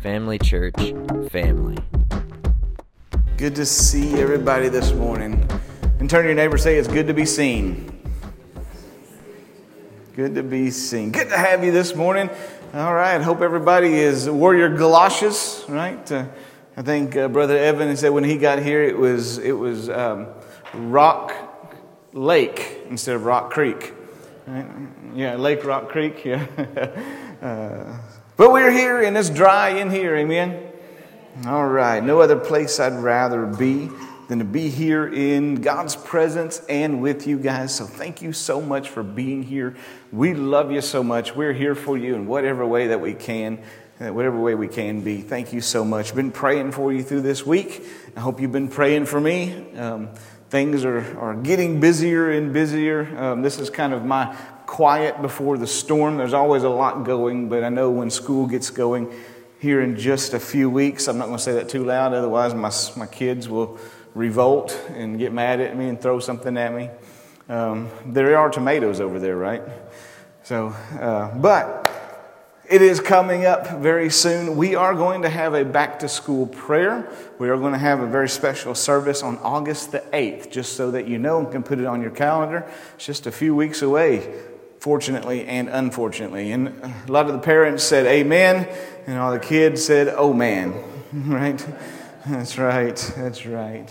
Family Church family. Good to see everybody this morning. And turn to your neighbor say, It's good to be seen. Good to be seen. Good to have you this morning. All right. Hope everybody is wore your galoshes, right? Uh, I think uh, Brother Evan said when he got here, it was it was um, Rock Lake instead of Rock Creek. Right? Yeah, Lake Rock Creek. Yeah. uh, but we're here and it's dry in here, amen? All right, no other place I'd rather be than to be here in God's presence and with you guys. So thank you so much for being here. We love you so much. We're here for you in whatever way that we can, uh, whatever way we can be. Thank you so much. Been praying for you through this week. I hope you've been praying for me. Um, things are, are getting busier and busier. Um, this is kind of my quiet before the storm. There's always a lot going, but I know when school gets going here in just a few weeks, I'm not going to say that too loud, otherwise, my, my kids will revolt and get mad at me and throw something at me. Um, there are tomatoes over there, right? So, uh, but it is coming up very soon. We are going to have a back to school prayer. We are going to have a very special service on August the 8th, just so that you know and can put it on your calendar. It's just a few weeks away fortunately and unfortunately. And a lot of the parents said amen, and all the kids said, oh man, right? That's right, that's right.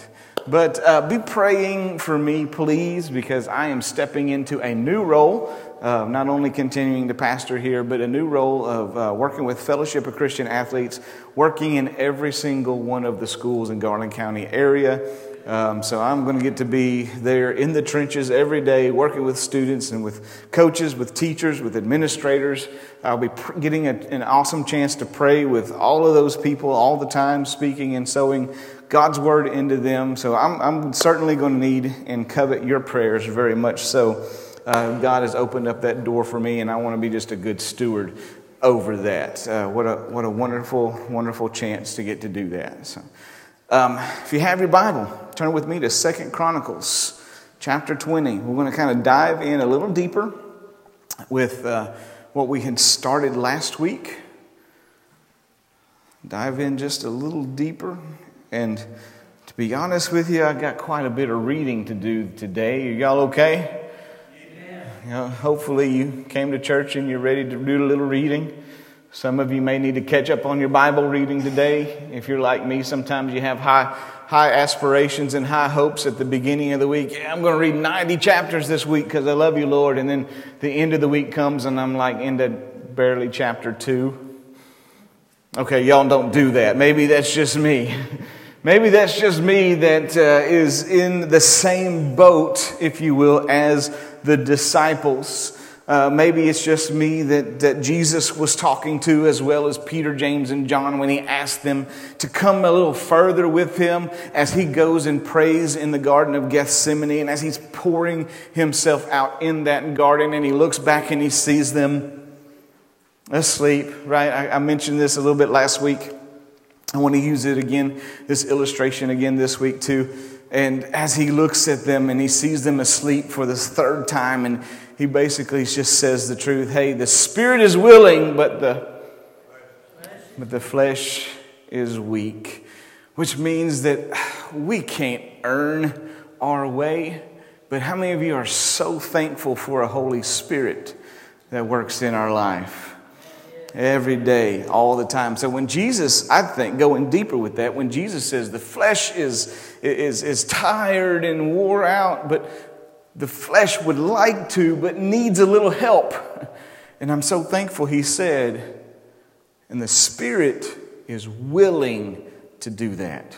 But uh, be praying for me, please, because I am stepping into a new role, uh, not only continuing to pastor here, but a new role of uh, working with Fellowship of Christian Athletes, working in every single one of the schools in Garland County area. Um, so I'm going to get to be there in the trenches every day, working with students and with coaches, with teachers, with administrators. I'll be pr- getting a, an awesome chance to pray with all of those people all the time, speaking and sowing God's word into them. So I'm, I'm certainly going to need and covet your prayers very much. So uh, God has opened up that door for me, and I want to be just a good steward over that. Uh, what a what a wonderful, wonderful chance to get to do that. So. Um, if you have your Bible, turn with me to Second Chronicles chapter 20. We're going to kind of dive in a little deeper with uh, what we had started last week. Dive in just a little deeper. And to be honest with you, I got quite a bit of reading to do today. Are y'all okay? You know, hopefully, you came to church and you're ready to do a little reading. Some of you may need to catch up on your Bible reading today. If you're like me, sometimes you have high, high aspirations and high hopes at the beginning of the week. Yeah, I'm going to read 90 chapters this week because I love you, Lord. And then the end of the week comes and I'm like into barely chapter two. Okay, y'all don't do that. Maybe that's just me. Maybe that's just me that uh, is in the same boat, if you will, as the disciples. Uh, maybe it's just me that, that Jesus was talking to, as well as Peter, James, and John, when he asked them to come a little further with him as he goes and prays in the Garden of Gethsemane, and as he's pouring himself out in that garden, and he looks back and he sees them asleep, right? I, I mentioned this a little bit last week. I want to use it again, this illustration again this week, too. And as he looks at them and he sees them asleep for this third time, and he basically just says the truth hey, the spirit is willing, but the, but the flesh is weak, which means that we can't earn our way. But how many of you are so thankful for a Holy Spirit that works in our life? Every day, all the time. So when Jesus, I think, going deeper with that, when Jesus says the flesh is, is, is tired and wore out, but the flesh would like to, but needs a little help. And I'm so thankful he said, and the Spirit is willing to do that.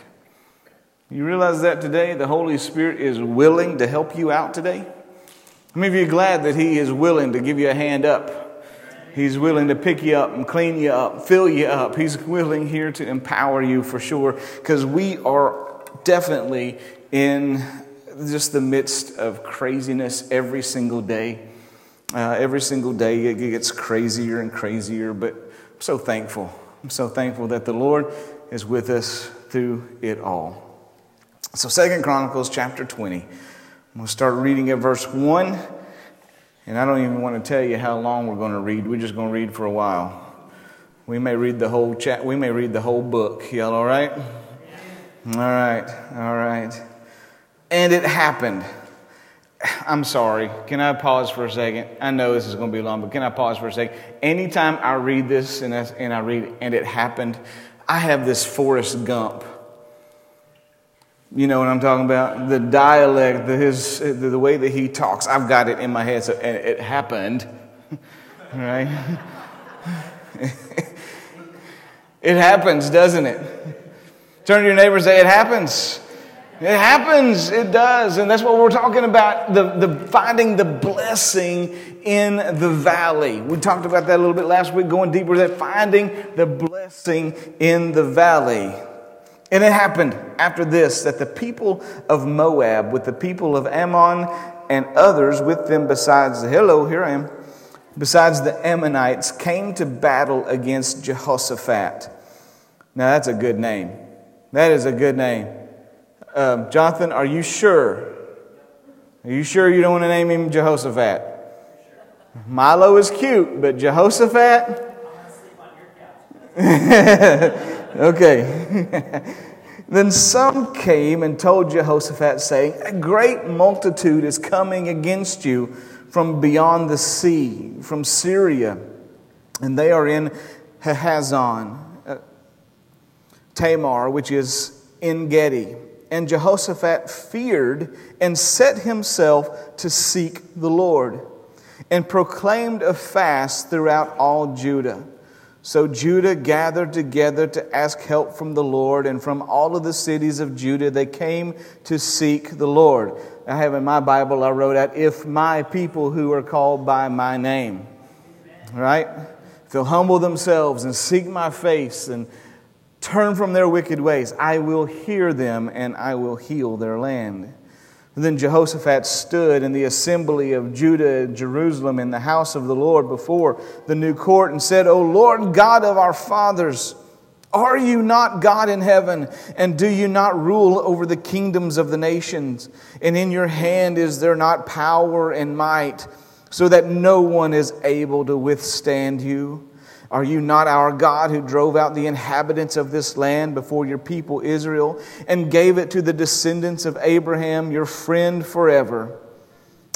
You realize that today? The Holy Spirit is willing to help you out today? How many of you are glad that He is willing to give you a hand up He's willing to pick you up and clean you up, fill you up. He's willing here to empower you for sure because we are definitely in just the midst of craziness every single day. Uh, every single day it gets crazier and crazier, but I'm so thankful. I'm so thankful that the Lord is with us through it all. So, Second Chronicles chapter 20. I'm going to start reading at verse 1. And I don't even want to tell you how long we're going to read. We're just going to read for a while. We may read the whole chat. We may read the whole book. Y'all all right? All right. All right. And it happened. I'm sorry. Can I pause for a second? I know this is going to be long, but can I pause for a second? Anytime I read this and I, and I read and it happened, I have this Forrest Gump. You know what I'm talking about? The dialect, the, his, the, way that he talks. I've got it in my head, so and it happened, right? it happens, doesn't it? Turn to your neighbor and say, It happens. It happens. It does. And that's what we're talking about the, the finding the blessing in the valley. We talked about that a little bit last week, going deeper that finding the blessing in the valley. And it happened after this that the people of Moab, with the people of Ammon and others with them, besides the, hello, here I am, besides the Ammonites, came to battle against Jehoshaphat. Now that's a good name. That is a good name. Um, Jonathan, are you sure? Are you sure you don't want to name him Jehoshaphat? Milo is cute, but Jehoshaphat? okay. then some came and told Jehoshaphat, saying, A great multitude is coming against you from beyond the sea, from Syria, and they are in Hazazon, uh, Tamar, which is En Gedi. And Jehoshaphat feared and set himself to seek the Lord, and proclaimed a fast throughout all Judah. So Judah gathered together to ask help from the Lord, and from all of the cities of Judah they came to seek the Lord. I have in my Bible, I wrote out, if my people who are called by my name. Right? If they'll humble themselves and seek my face and turn from their wicked ways, I will hear them and I will heal their land. Then Jehoshaphat stood in the assembly of Judah and Jerusalem in the house of the Lord before the new court and said, O Lord God of our fathers, are you not God in heaven? And do you not rule over the kingdoms of the nations? And in your hand is there not power and might, so that no one is able to withstand you? Are you not our God who drove out the inhabitants of this land before your people Israel and gave it to the descendants of Abraham, your friend forever?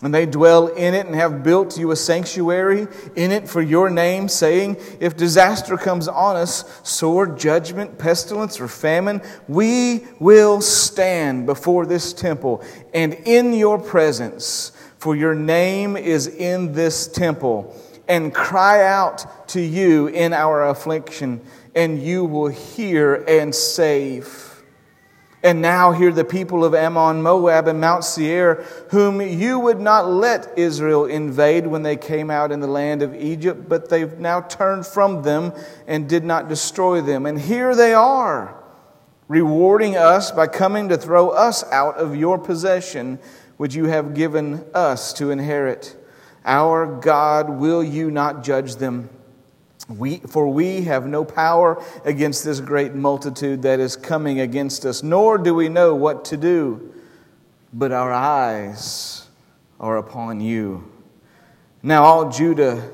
And they dwell in it and have built you a sanctuary in it for your name, saying, If disaster comes on us, sword, judgment, pestilence, or famine, we will stand before this temple and in your presence, for your name is in this temple and cry out to you in our affliction, and you will hear and save. And now hear the people of Ammon, Moab, and Mount Seir, whom you would not let Israel invade when they came out in the land of Egypt, but they've now turned from them and did not destroy them. And here they are, rewarding us by coming to throw us out of your possession, which you have given us to inherit. Our God, will you not judge them? We, for we have no power against this great multitude that is coming against us, nor do we know what to do, but our eyes are upon you. Now, all Judah,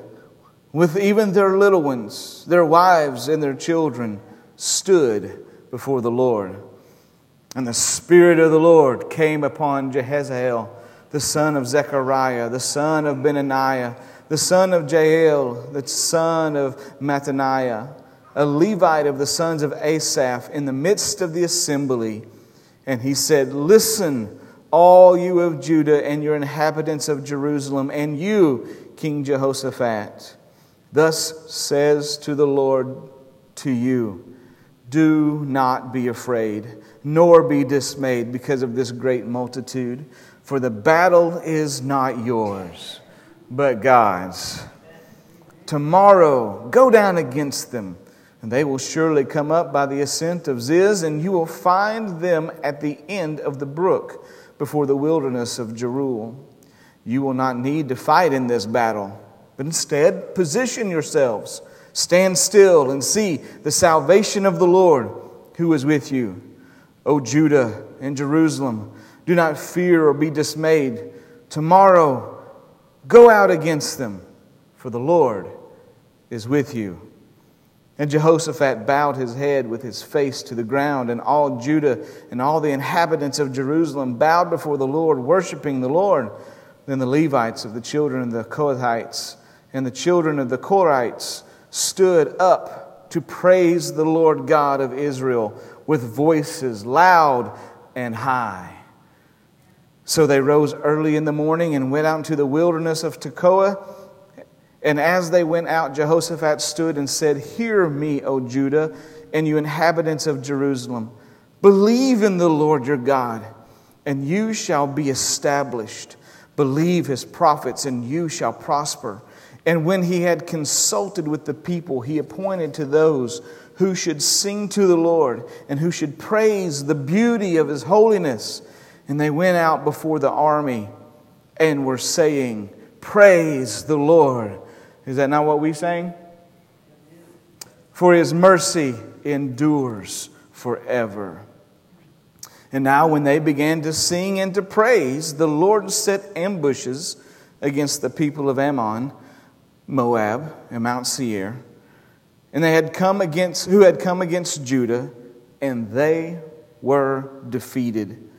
with even their little ones, their wives, and their children, stood before the Lord. And the Spirit of the Lord came upon Jehaziel the son of Zechariah, the son of Benaniah, the son of Jael, the son of Mattaniah, a Levite of the sons of Asaph, in the midst of the assembly. And he said, Listen, all you of Judah and your inhabitants of Jerusalem, and you, King Jehoshaphat. Thus says to the Lord to you, Do not be afraid, nor be dismayed because of this great multitude for the battle is not yours, but God's. Tomorrow, go down against them, and they will surely come up by the ascent of Ziz, and you will find them at the end of the brook before the wilderness of Jeruel. You will not need to fight in this battle, but instead position yourselves, stand still, and see the salvation of the Lord who is with you. O Judah and Jerusalem, do not fear or be dismayed. Tomorrow, go out against them, for the Lord is with you. And Jehoshaphat bowed his head with his face to the ground, and all Judah and all the inhabitants of Jerusalem bowed before the Lord, worshiping the Lord. Then the Levites of the children of the Kohathites and the children of the Korites stood up to praise the Lord God of Israel with voices loud and high. So they rose early in the morning and went out into the wilderness of Tekoa. And as they went out, Jehoshaphat stood and said, Hear me, O Judah, and you inhabitants of Jerusalem. Believe in the Lord your God, and you shall be established. Believe his prophets, and you shall prosper. And when he had consulted with the people, he appointed to those who should sing to the Lord and who should praise the beauty of his holiness. And they went out before the army and were saying, Praise the Lord. Is that not what we sang? For his mercy endures forever. And now, when they began to sing and to praise, the Lord set ambushes against the people of Ammon, Moab, and Mount Seir. And they had come against who had come against Judah, and they were defeated.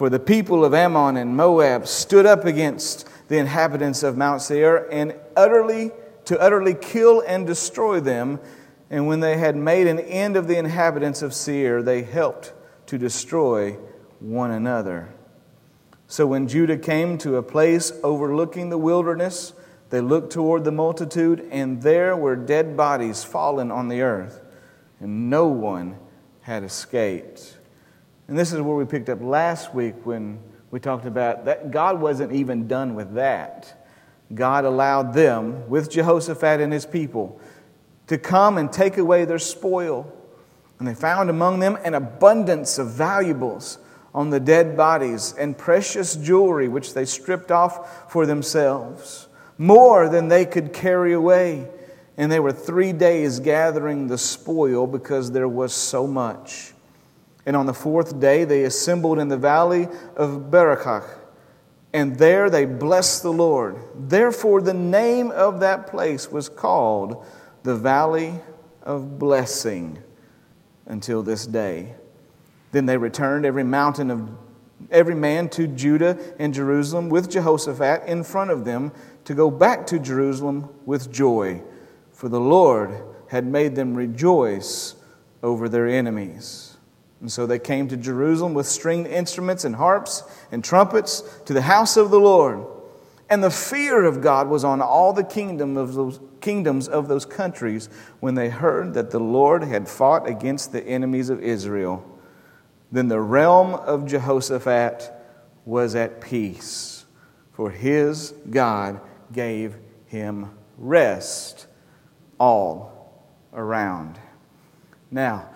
For the people of Ammon and Moab stood up against the inhabitants of Mount Seir and utterly to utterly kill and destroy them. And when they had made an end of the inhabitants of Seir, they helped to destroy one another. So when Judah came to a place overlooking the wilderness, they looked toward the multitude, and there were dead bodies fallen on the earth, and no one had escaped. And this is where we picked up last week when we talked about that God wasn't even done with that. God allowed them, with Jehoshaphat and his people, to come and take away their spoil and they found among them an abundance of valuables on the dead bodies and precious jewelry which they stripped off for themselves, more than they could carry away. And they were three days gathering the spoil because there was so much. And on the fourth day, they assembled in the valley of Berachah, and there they blessed the Lord. Therefore, the name of that place was called the Valley of Blessing until this day. Then they returned every mountain of every man to Judah and Jerusalem with Jehoshaphat in front of them to go back to Jerusalem with joy, for the Lord had made them rejoice over their enemies. And so they came to Jerusalem with stringed instruments and harps and trumpets to the house of the Lord. And the fear of God was on all the kingdom of those, kingdoms of those countries when they heard that the Lord had fought against the enemies of Israel. Then the realm of Jehoshaphat was at peace, for his God gave him rest all around. Now,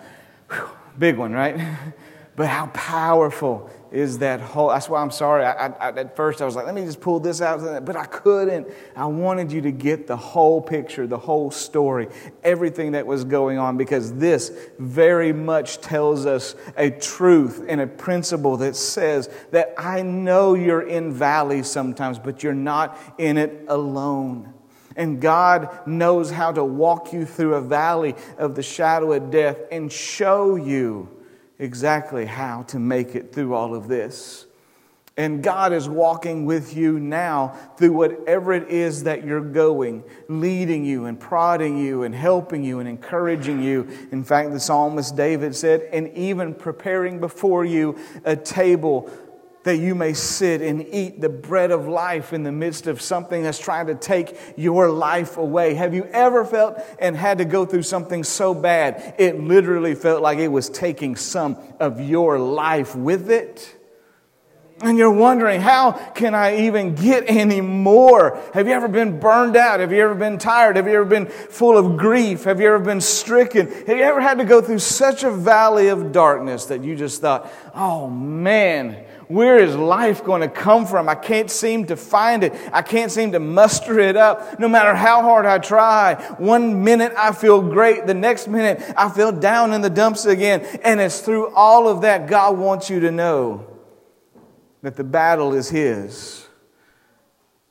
whew, big one, right? But how powerful is that whole? That's why I'm sorry. I, I, at first, I was like, let me just pull this out, but I couldn't. I wanted you to get the whole picture, the whole story, everything that was going on, because this very much tells us a truth and a principle that says that I know you're in valleys sometimes, but you're not in it alone. And God knows how to walk you through a valley of the shadow of death and show you exactly how to make it through all of this. And God is walking with you now through whatever it is that you're going, leading you and prodding you and helping you and encouraging you. In fact, the psalmist David said, and even preparing before you a table that you may sit and eat the bread of life in the midst of something that's trying to take your life away. Have you ever felt and had to go through something so bad it literally felt like it was taking some of your life with it? And you're wondering, how can I even get any more? Have you ever been burned out? Have you ever been tired? Have you ever been full of grief? Have you ever been stricken? Have you ever had to go through such a valley of darkness that you just thought, oh man, where is life going to come from? I can't seem to find it. I can't seem to muster it up. No matter how hard I try, one minute I feel great. The next minute I feel down in the dumps again. And it's through all of that God wants you to know that the battle is His,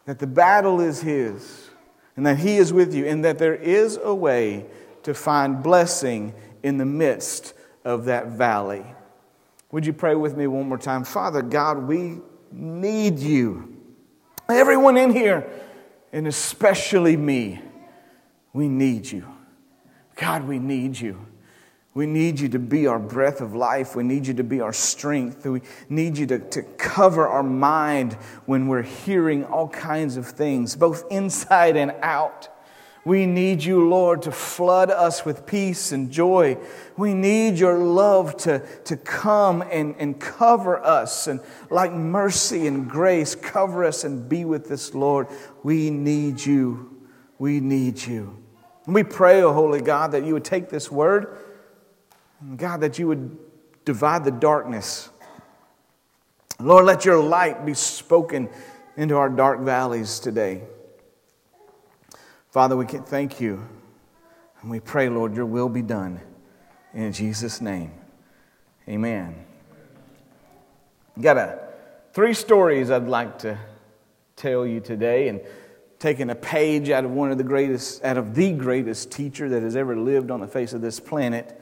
that the battle is His, and that He is with you, and that there is a way to find blessing in the midst of that valley. Would you pray with me one more time? Father God, we need you. Everyone in here, and especially me, we need you. God, we need you. We need you to be our breath of life. We need you to be our strength. We need you to, to cover our mind when we're hearing all kinds of things, both inside and out. We need you, Lord, to flood us with peace and joy. We need your love to, to come and, and cover us and, like mercy and grace, cover us and be with us, Lord. We need you. We need you. And we pray, O oh Holy God, that you would take this word God, that you would divide the darkness. Lord, let your light be spoken into our dark valleys today. Father, we can thank you. And we pray, Lord, your will be done. In Jesus' name. Amen. Got a, three stories I'd like to tell you today, and taking a page out of one of the greatest, out of the greatest teacher that has ever lived on the face of this planet.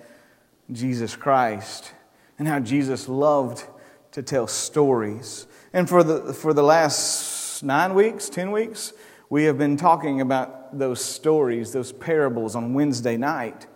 Jesus Christ and how Jesus loved to tell stories. And for the, for the last nine weeks, 10 weeks, we have been talking about those stories, those parables on Wednesday night.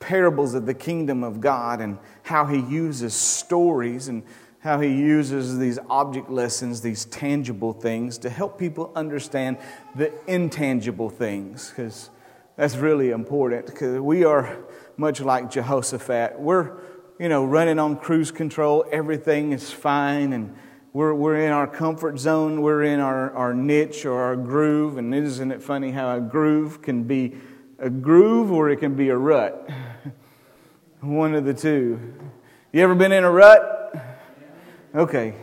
Parables of the kingdom of God and how he uses stories and how he uses these object lessons, these tangible things, to help people understand the intangible things, because that's really important. Because we are much like Jehoshaphat. We're, you know, running on cruise control. Everything is fine. And we're, we're in our comfort zone. We're in our, our niche or our groove. And isn't it funny how a groove can be a groove or it can be a rut? One of the two. You ever been in a rut? Okay.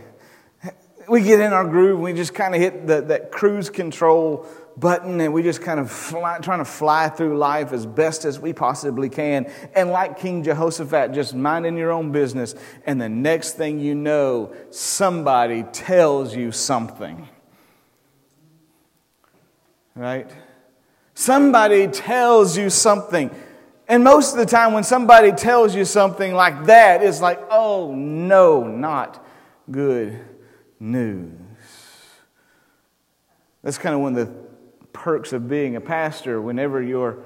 We get in our groove. We just kind of hit the, that cruise control button and we just kind of fly, trying to fly through life as best as we possibly can. And like King Jehoshaphat, just minding your own business. And the next thing you know, somebody tells you something. Right? Somebody tells you something. And most of the time, when somebody tells you something like that, it's like, oh no, not good news. That's kind of one of the perks of being a pastor whenever your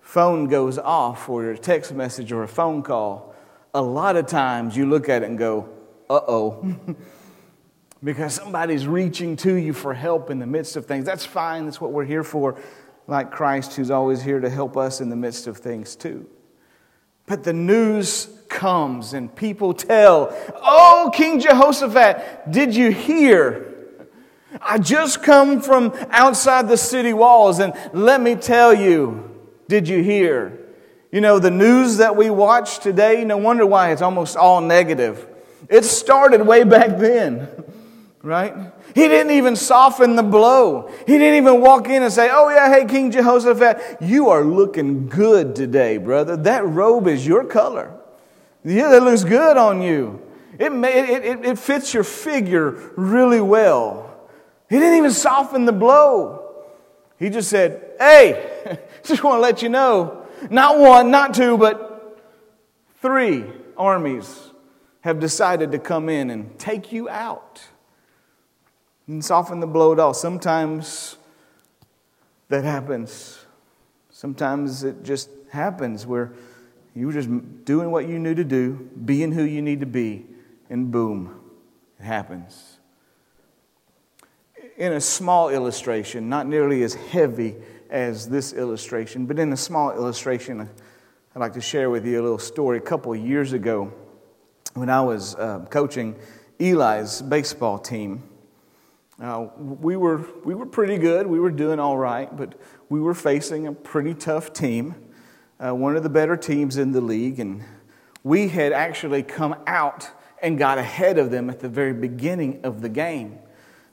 phone goes off or your text message or a phone call, a lot of times you look at it and go, uh oh. because somebody's reaching to you for help in the midst of things. That's fine, that's what we're here for, like Christ, who's always here to help us in the midst of things too. But the news comes and people tell, Oh, King Jehoshaphat, did you hear? I just come from outside the city walls, and let me tell you, did you hear? You know, the news that we watch today, no wonder why it's almost all negative. It started way back then, right? He didn't even soften the blow. He didn't even walk in and say, Oh, yeah, hey, King Jehoshaphat, you are looking good today, brother. That robe is your color. Yeah, that looks good on you. It, it, it, it fits your figure really well. He didn't even soften the blow. He just said, Hey, just want to let you know, not one, not two, but three armies have decided to come in and take you out. And soften the blow at all. Sometimes that happens. Sometimes it just happens where you were just doing what you knew to do, being who you need to be, and boom, it happens in a small illustration, not nearly as heavy as this illustration, but in a small illustration, I'd like to share with you a little story. A couple years ago, when I was uh, coaching Eli's baseball team. Uh, we, were, we were pretty good. We were doing all right, but we were facing a pretty tough team, uh, one of the better teams in the league. And we had actually come out and got ahead of them at the very beginning of the game.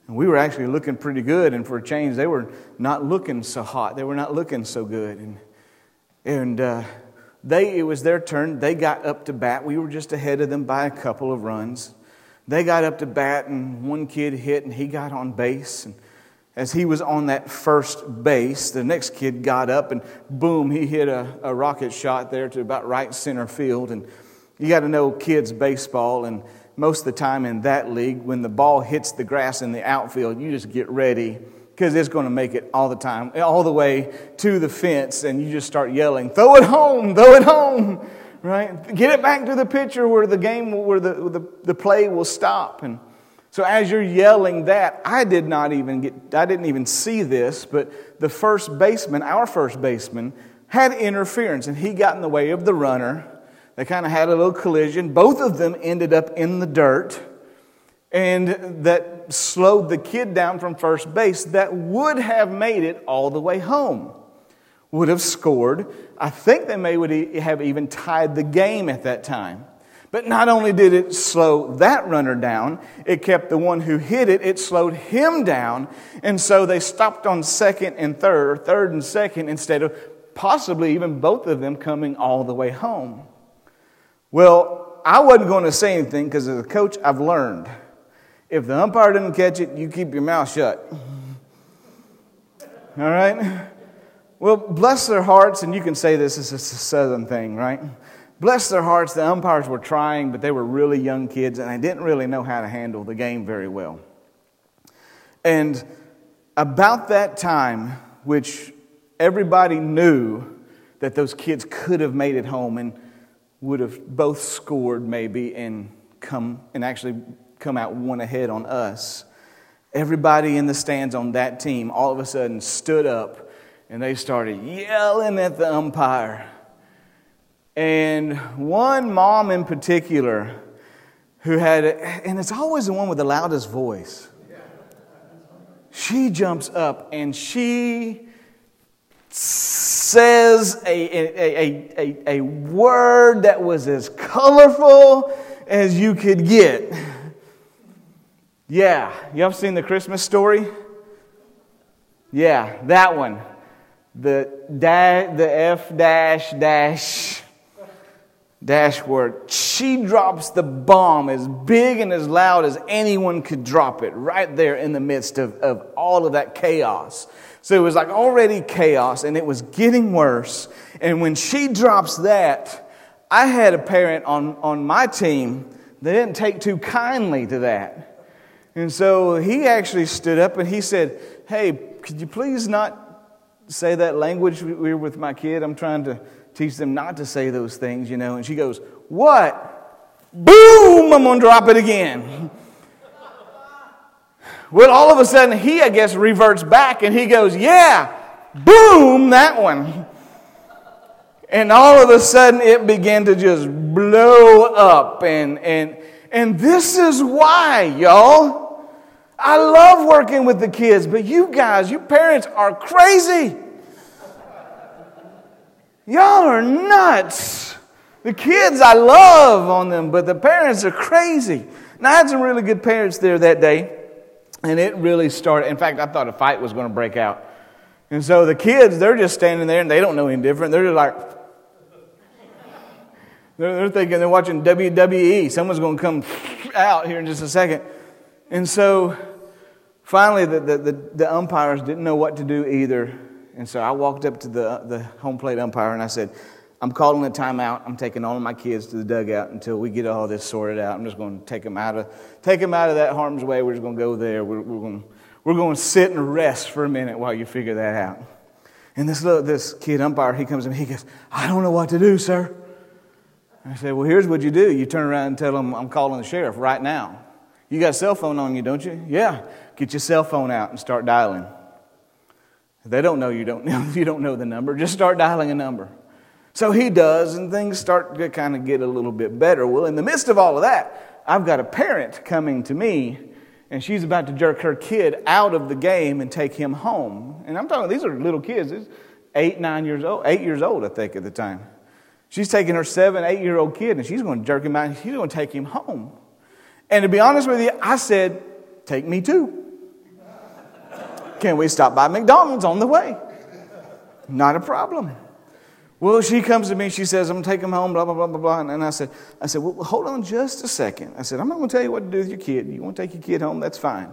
And we were actually looking pretty good, and for a change, they were not looking so hot. They were not looking so good. And, and uh, they, it was their turn. They got up to bat. We were just ahead of them by a couple of runs. They got up to bat, and one kid hit, and he got on base. And as he was on that first base, the next kid got up, and boom, he hit a, a rocket shot there to about right center field. And you got to know kids' baseball, and most of the time in that league, when the ball hits the grass in the outfield, you just get ready because it's going to make it all the time, all the way to the fence, and you just start yelling, throw it home, throw it home, right? Get it back to the pitcher where the game, where the, the, the play will stop. And so as you're yelling that, I did not even get, I didn't even see this, but the first baseman, our first baseman, had interference, and he got in the way of the runner. They kind of had a little collision. Both of them ended up in the dirt and that slowed the kid down from first base that would have made it all the way home, would have scored. I think they may would have even tied the game at that time. But not only did it slow that runner down, it kept the one who hit it, it slowed him down. And so they stopped on second and third, or third and second, instead of possibly even both of them coming all the way home. Well, I wasn't going to say anything because as a coach, I've learned if the umpire didn't catch it, you keep your mouth shut. All right? Well, bless their hearts, and you can say this is a southern thing, right? Bless their hearts, the umpires were trying, but they were really young kids, and they didn't really know how to handle the game very well. And about that time, which everybody knew that those kids could have made it home and would have both scored maybe and come and actually come out one ahead on us. Everybody in the stands on that team all of a sudden stood up and they started yelling at the umpire. And one mom in particular who had, and it's always the one with the loudest voice, she jumps up and she says a, a, a, a, word that was as colorful as you could get. Yeah, ever seen the Christmas story? Yeah, that one. The da- the F dash dash dash word. She drops the bomb as big and as loud as anyone could drop it right there in the midst of, of all of that chaos. So it was like already chaos and it was getting worse. And when she drops that, I had a parent on, on my team that didn't take too kindly to that. And so he actually stood up and he said, Hey, could you please not say that language? We were with my kid. I'm trying to teach them not to say those things, you know. And she goes, What? Boom! I'm to drop it again. Well, all of a sudden, he, I guess, reverts back and he goes, Yeah, boom, that one. And all of a sudden, it began to just blow up. And, and, and this is why, y'all. I love working with the kids, but you guys, you parents are crazy. Y'all are nuts. The kids, I love on them, but the parents are crazy. Now, I had some really good parents there that day, and it really started. In fact, I thought a fight was going to break out. And so the kids, they're just standing there and they don't know any different. They're just like, they're, they're thinking they're watching WWE. Someone's going to come out here in just a second. And so Finally, the, the, the, the, umpires didn't know what to do either. And so I walked up to the, the home plate umpire and I said, I'm calling a timeout. I'm taking all of my kids to the dugout until we get all this sorted out. I'm just going to take them out of, take them out of that harm's way. We're just going to go there. We're, we're, going, we're going to sit and rest for a minute while you figure that out. And this, little, this kid umpire, he comes in, he goes, I don't know what to do, sir. I said, Well, here's what you do. You turn around and tell them I'm calling the sheriff right now. You got a cell phone on you, don't you? Yeah. Get your cell phone out and start dialing. They don't know you don't know, you don't know the number, just start dialing a number. So he does, and things start to kind of get a little bit better. Well, in the midst of all of that, I've got a parent coming to me and she's about to jerk her kid out of the game and take him home. And I'm talking, these are little kids, eight, nine years old, eight years old, I think, at the time. She's taking her seven, eight year old kid and she's going to jerk him out and she's going to take him home. And to be honest with you, I said, Take me too. Can we stop by McDonald's on the way? Not a problem. Well, she comes to me, she says, I'm going to take him home, blah, blah, blah, blah, blah. And I said, I said, well, hold on just a second. I said, I'm not going to tell you what to do with your kid. You want to take your kid home, that's fine.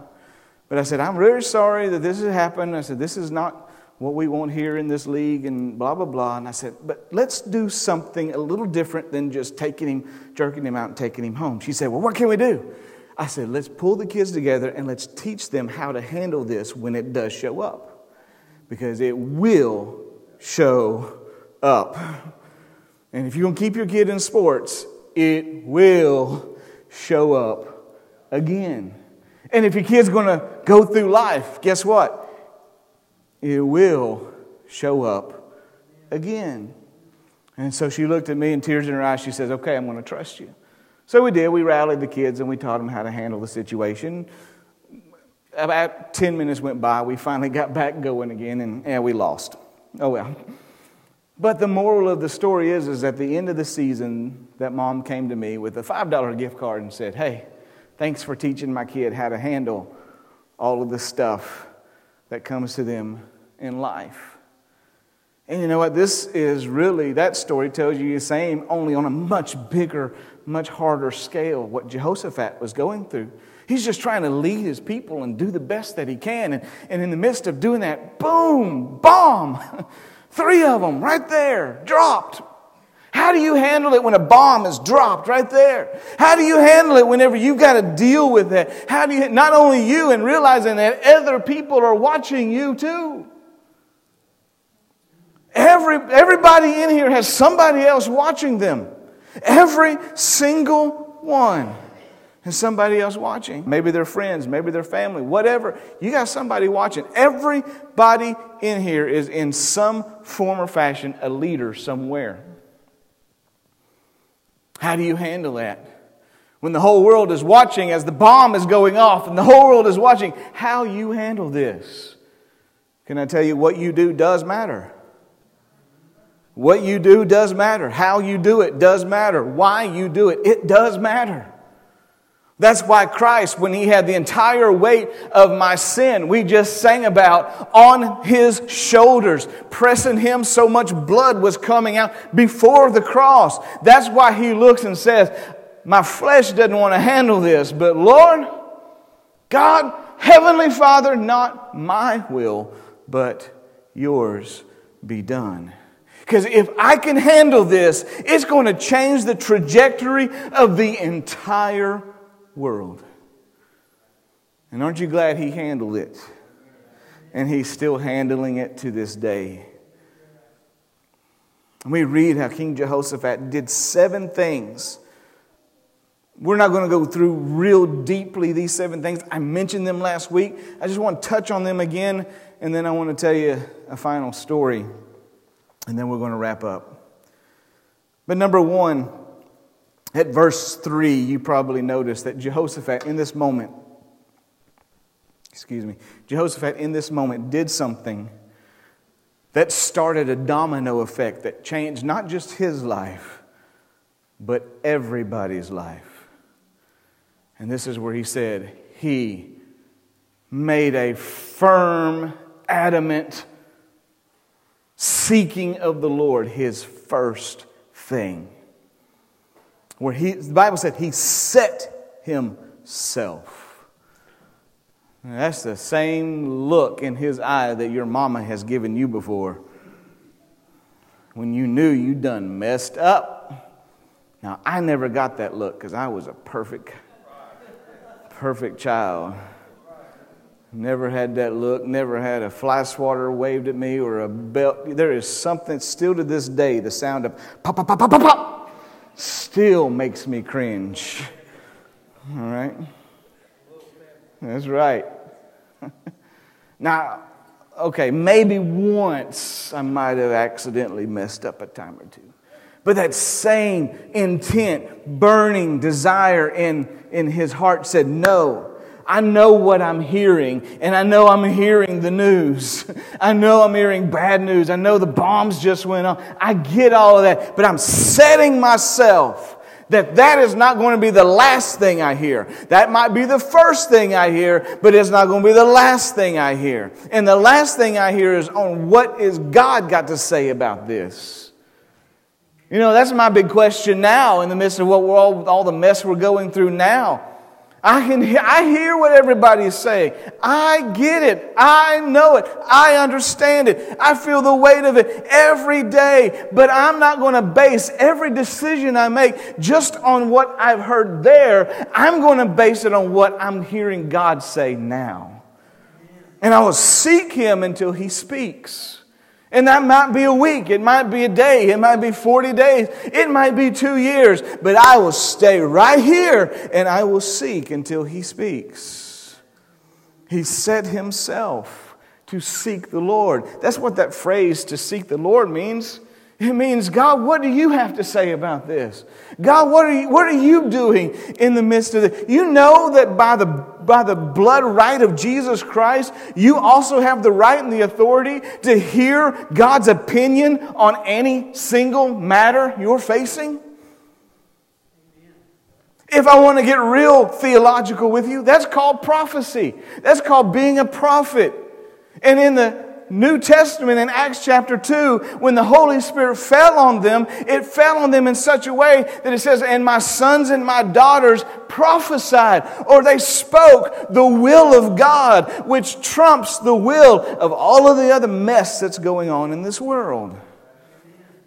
But I said, I'm really sorry that this has happened. I said, this is not what we want here in this league and blah, blah, blah. And I said, but let's do something a little different than just taking him, jerking him out and taking him home. She said, well, what can we do? I said, let's pull the kids together and let's teach them how to handle this when it does show up. Because it will show up. And if you're going to keep your kid in sports, it will show up again. And if your kid's going to go through life, guess what? It will show up again. And so she looked at me and tears in her eyes. She says, Okay, I'm going to trust you. So we did. We rallied the kids and we taught them how to handle the situation. About 10 minutes went by. We finally got back going again and, and we lost. Oh well. But the moral of the story is, is at the end of the season, that mom came to me with a $5 gift card and said, Hey, thanks for teaching my kid how to handle all of the stuff that comes to them in life. And you know what? This is really, that story tells you the same, only on a much bigger, much harder scale, what Jehoshaphat was going through. He's just trying to lead his people and do the best that he can. And, and in the midst of doing that, boom, bomb. Three of them right there, dropped. How do you handle it when a bomb is dropped right there? How do you handle it whenever you've got to deal with it? How do you, not only you and realizing that other people are watching you too? Every, everybody in here has somebody else watching them. Every single one and somebody else watching. Maybe they're friends, maybe they're family, whatever. You got somebody watching. Everybody in here is in some form or fashion a leader somewhere. How do you handle that? When the whole world is watching as the bomb is going off and the whole world is watching, how you handle this. Can I tell you what you do does matter? What you do does matter. How you do it does matter. Why you do it, it does matter. That's why Christ, when he had the entire weight of my sin, we just sang about, on his shoulders, pressing him so much blood was coming out before the cross. That's why he looks and says, My flesh doesn't want to handle this, but Lord, God, Heavenly Father, not my will, but yours be done. Because if I can handle this, it's going to change the trajectory of the entire world. And aren't you glad he handled it? And he's still handling it to this day. And we read how King Jehoshaphat did seven things. We're not going to go through real deeply these seven things. I mentioned them last week. I just want to touch on them again, and then I want to tell you a final story, and then we're going to wrap up. But number one, at verse 3, you probably noticed that Jehoshaphat in this moment, excuse me, Jehoshaphat in this moment did something that started a domino effect that changed not just his life, but everybody's life. And this is where he said, He made a firm, adamant seeking of the Lord his first thing where he, the Bible said he set himself. And that's the same look in his eye that your mama has given you before. When you knew you done messed up. Now, I never got that look because I was a perfect, perfect child. Never had that look, never had a fly swatter waved at me or a belt. There is something still to this day, the sound of pop, pop, pop, pop, pop, pop still makes me cringe. All right? That's right. now, okay, maybe once I might have accidentally messed up a time or two. But that same intent, burning desire in, in his heart said, No, I know what I'm hearing, and I know I'm hearing the news. I know I'm hearing bad news. I know the bombs just went off. I get all of that, but I'm setting myself that that is not going to be the last thing I hear. That might be the first thing I hear, but it's not going to be the last thing I hear. And the last thing I hear is on what is God got to say about this. You know, that's my big question now in the midst of what we're all, all the mess we're going through now. I can I hear what everybody is saying. I get it. I know it. I understand it. I feel the weight of it every day. But I'm not going to base every decision I make just on what I've heard there. I'm going to base it on what I'm hearing God say now. And I will seek Him until He speaks. And that might be a week, it might be a day, it might be 40 days, it might be two years, but I will stay right here and I will seek until He speaks. He set Himself to seek the Lord. That's what that phrase, to seek the Lord, means. It means, God, what do you have to say about this? God, what are you, what are you doing in the midst of it? You know that by the, by the blood right of Jesus Christ, you also have the right and the authority to hear God's opinion on any single matter you're facing? If I want to get real theological with you, that's called prophecy. That's called being a prophet. And in the New Testament in Acts chapter 2, when the Holy Spirit fell on them, it fell on them in such a way that it says, And my sons and my daughters prophesied, or they spoke the will of God, which trumps the will of all of the other mess that's going on in this world.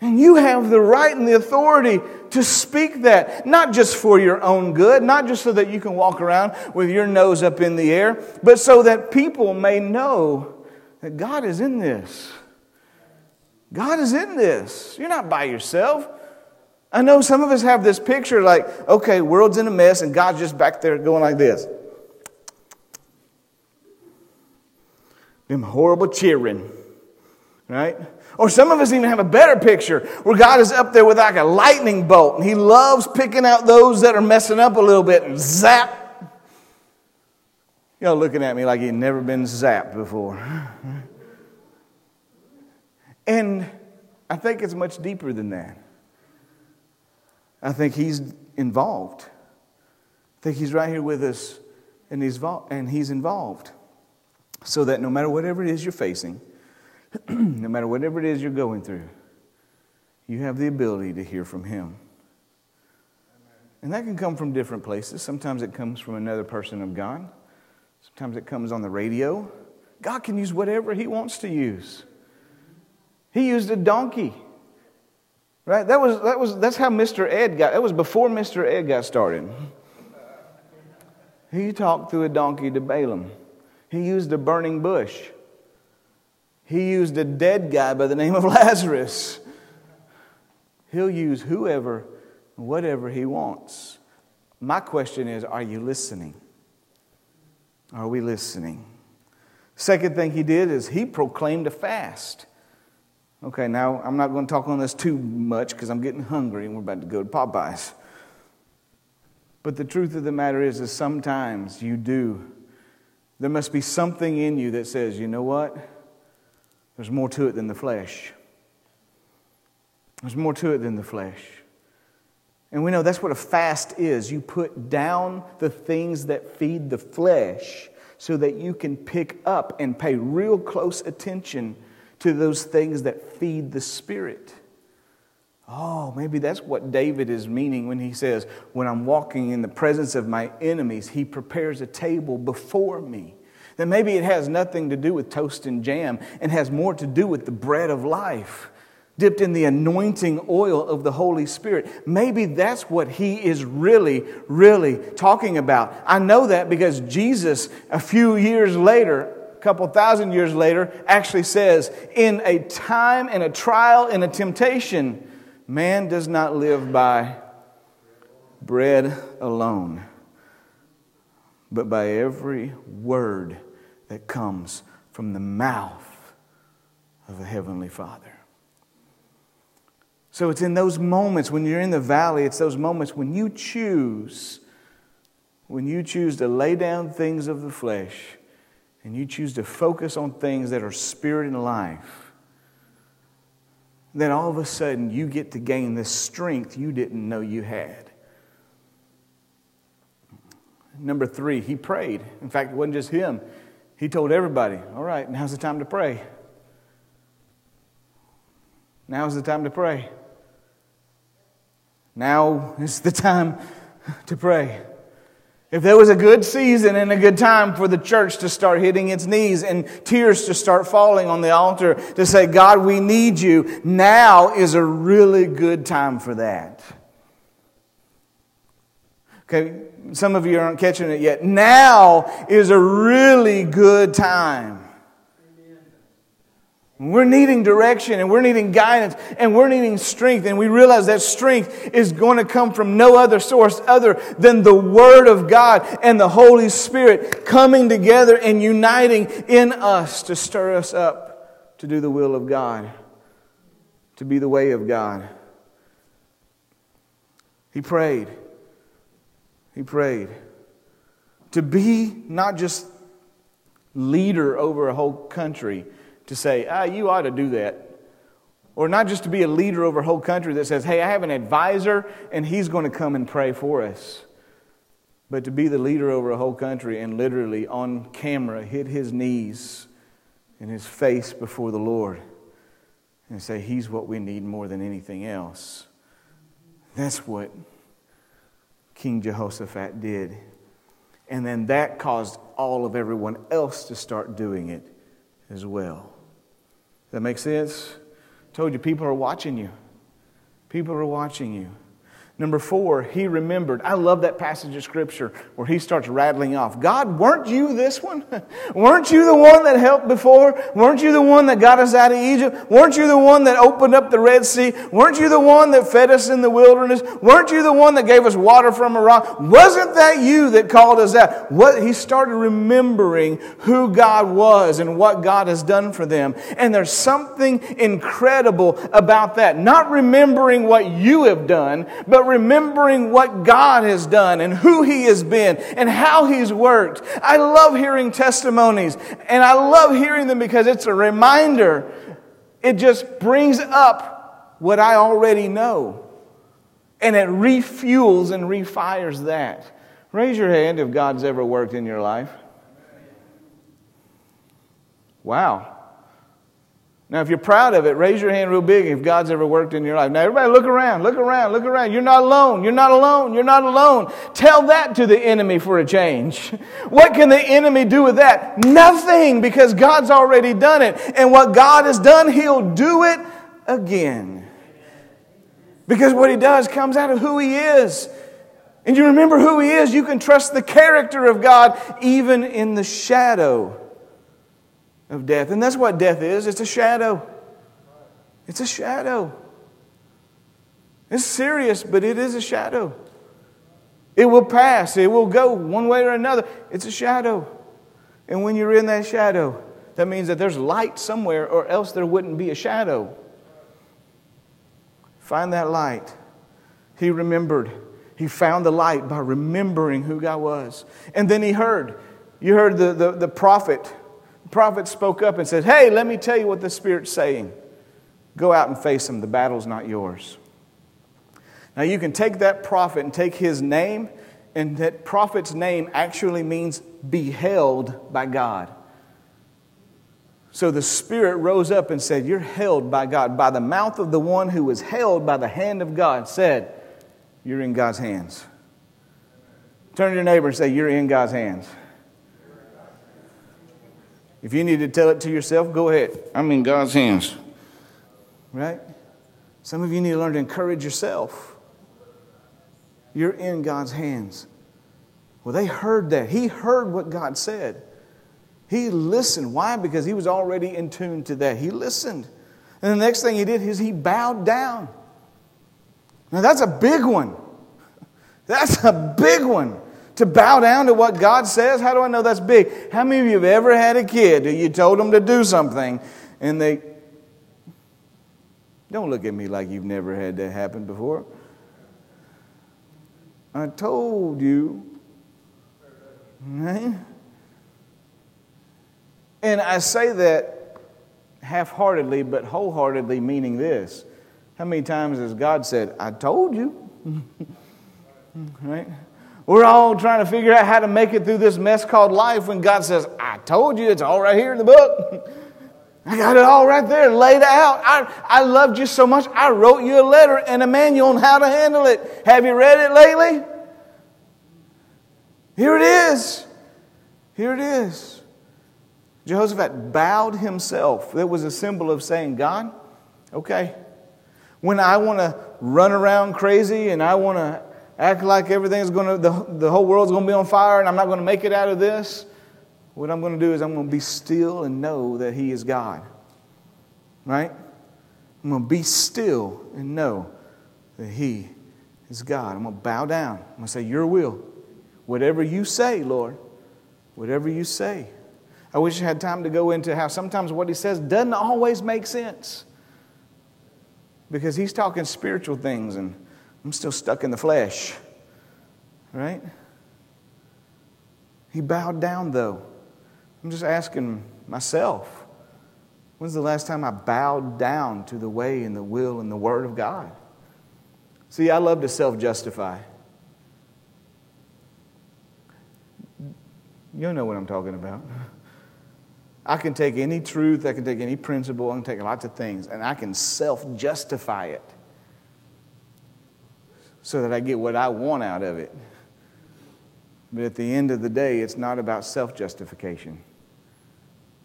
And you have the right and the authority to speak that, not just for your own good, not just so that you can walk around with your nose up in the air, but so that people may know that God is in this. God is in this. You're not by yourself. I know some of us have this picture like, okay, world's in a mess and God's just back there going like this. Them horrible cheering, right? Or some of us even have a better picture where God is up there with like a lightning bolt and He loves picking out those that are messing up a little bit and zap Y'all looking at me like he'd never been zapped before. And I think it's much deeper than that. I think he's involved. I think he's right here with us and he's, and he's involved. So that no matter whatever it is you're facing, no matter whatever it is you're going through, you have the ability to hear from him. And that can come from different places. Sometimes it comes from another person of God. Sometimes it comes on the radio. God can use whatever He wants to use. He used a donkey. Right? That was, that was, that's how Mr. Ed got, that was before Mr. Ed got started. He talked through a donkey to Balaam. He used a burning bush. He used a dead guy by the name of Lazarus. He'll use whoever, whatever he wants. My question is are you listening? Are we listening? Second thing he did is he proclaimed a fast. Okay, now I'm not going to talk on this too much because I'm getting hungry and we're about to go to Popeyes. But the truth of the matter is, is sometimes you do. There must be something in you that says, you know what? There's more to it than the flesh. There's more to it than the flesh. And we know that's what a fast is. You put down the things that feed the flesh so that you can pick up and pay real close attention to those things that feed the spirit. Oh, maybe that's what David is meaning when he says, When I'm walking in the presence of my enemies, he prepares a table before me. Then maybe it has nothing to do with toast and jam and has more to do with the bread of life dipped in the anointing oil of the Holy Spirit. Maybe that's what he is really, really talking about. I know that because Jesus, a few years later, a couple thousand years later, actually says, In a time, in a trial, in a temptation, man does not live by bread alone, but by every word that comes from the mouth of the Heavenly Father. So it's in those moments when you're in the valley, it's those moments when you choose, when you choose to lay down things of the flesh and you choose to focus on things that are spirit and life, then all of a sudden you get to gain the strength you didn't know you had. Number three, he prayed. In fact, it wasn't just him, he told everybody, All right, now's the time to pray. Now's the time to pray. Now is the time to pray. If there was a good season and a good time for the church to start hitting its knees and tears to start falling on the altar to say, God, we need you, now is a really good time for that. Okay, some of you aren't catching it yet. Now is a really good time. We're needing direction and we're needing guidance and we're needing strength. And we realize that strength is going to come from no other source other than the Word of God and the Holy Spirit coming together and uniting in us to stir us up to do the will of God, to be the way of God. He prayed. He prayed. To be not just leader over a whole country to say, ah, you ought to do that. Or not just to be a leader over a whole country that says, hey, I have an advisor and he's going to come and pray for us. But to be the leader over a whole country and literally on camera hit his knees and his face before the Lord and say, He's what we need more than anything else. That's what King Jehoshaphat did. And then that caused all of everyone else to start doing it as well. That makes sense? I told you, people are watching you. People are watching you. Number four, he remembered. I love that passage of scripture where he starts rattling off. God, weren't you this one? weren't you the one that helped before? Weren't you the one that got us out of Egypt? Weren't you the one that opened up the Red Sea? Weren't you the one that fed us in the wilderness? Weren't you the one that gave us water from a rock? Wasn't that you that called us out? What, he started remembering who God was and what God has done for them. And there's something incredible about that. Not remembering what you have done, but remembering what God has done and who He has been and how He's worked. I love hearing testimonies and I love hearing them because it's a reminder. It just brings up what I already know and it refuels and refires that. Raise your hand if God's ever worked in your life. Wow. Now, if you're proud of it, raise your hand real big if God's ever worked in your life. Now, everybody look around, look around, look around. You're not alone. You're not alone. You're not alone. Tell that to the enemy for a change. What can the enemy do with that? Nothing, because God's already done it. And what God has done, He'll do it again. Because what He does comes out of who He is. And you remember who He is, you can trust the character of God even in the shadow of death. And that's what death is it's a shadow. It's a shadow. It's serious, but it is a shadow. It will pass, it will go one way or another. It's a shadow. And when you're in that shadow, that means that there's light somewhere, or else there wouldn't be a shadow. Find that light. He remembered. He found the light by remembering who God was. And then he heard. You heard the, the, the prophet prophet spoke up and said, Hey, let me tell you what the Spirit's saying. Go out and face them. The battle's not yours. Now, you can take that prophet and take his name, and that prophet's name actually means beheld by God. So the Spirit rose up and said, You're held by God. By the mouth of the one who was held by the hand of God, said, You're in God's hands. Turn to your neighbor and say, You're in God's hands. If you need to tell it to yourself, go ahead. I'm in God's hands. Right? Some of you need to learn to encourage yourself. You're in God's hands. Well, they heard that. He heard what God said. He listened. Why? Because he was already in tune to that. He listened. And the next thing he did is he bowed down. Now, that's a big one. That's a big one to bow down to what God says? How do I know that's big? How many of you have ever had a kid who you told them to do something and they Don't look at me like you've never had that happen before. I told you. Right? And I say that half heartedly, but wholeheartedly, meaning this. How many times has God said, I told you? right? We're all trying to figure out how to make it through this mess called life when God says, I told you, it's all right here in the book. I got it all right there laid out. I, I loved you so much, I wrote you a letter and a manual on how to handle it. Have you read it lately? Here it is. Here it is. Jehoshaphat bowed himself. That was a symbol of saying, God, okay. When I want to run around crazy and I want to act like everything's going to, the, the whole world's going to be on fire and I'm not going to make it out of this, what I'm going to do is I'm going to be still and know that He is God. Right? I'm going to be still and know that He is God. I'm going to bow down. I'm going to say, Your will. Whatever you say, Lord, whatever you say. I wish I had time to go into how sometimes what He says doesn't always make sense because He's talking spiritual things and I'm still stuck in the flesh. Right? He bowed down, though. I'm just asking myself when's the last time I bowed down to the way and the will and the Word of God? See, I love to self justify. You know what I'm talking about. I can take any truth, I can take any principle, I can take lots of things, and I can self justify it so that I get what I want out of it. But at the end of the day, it's not about self justification,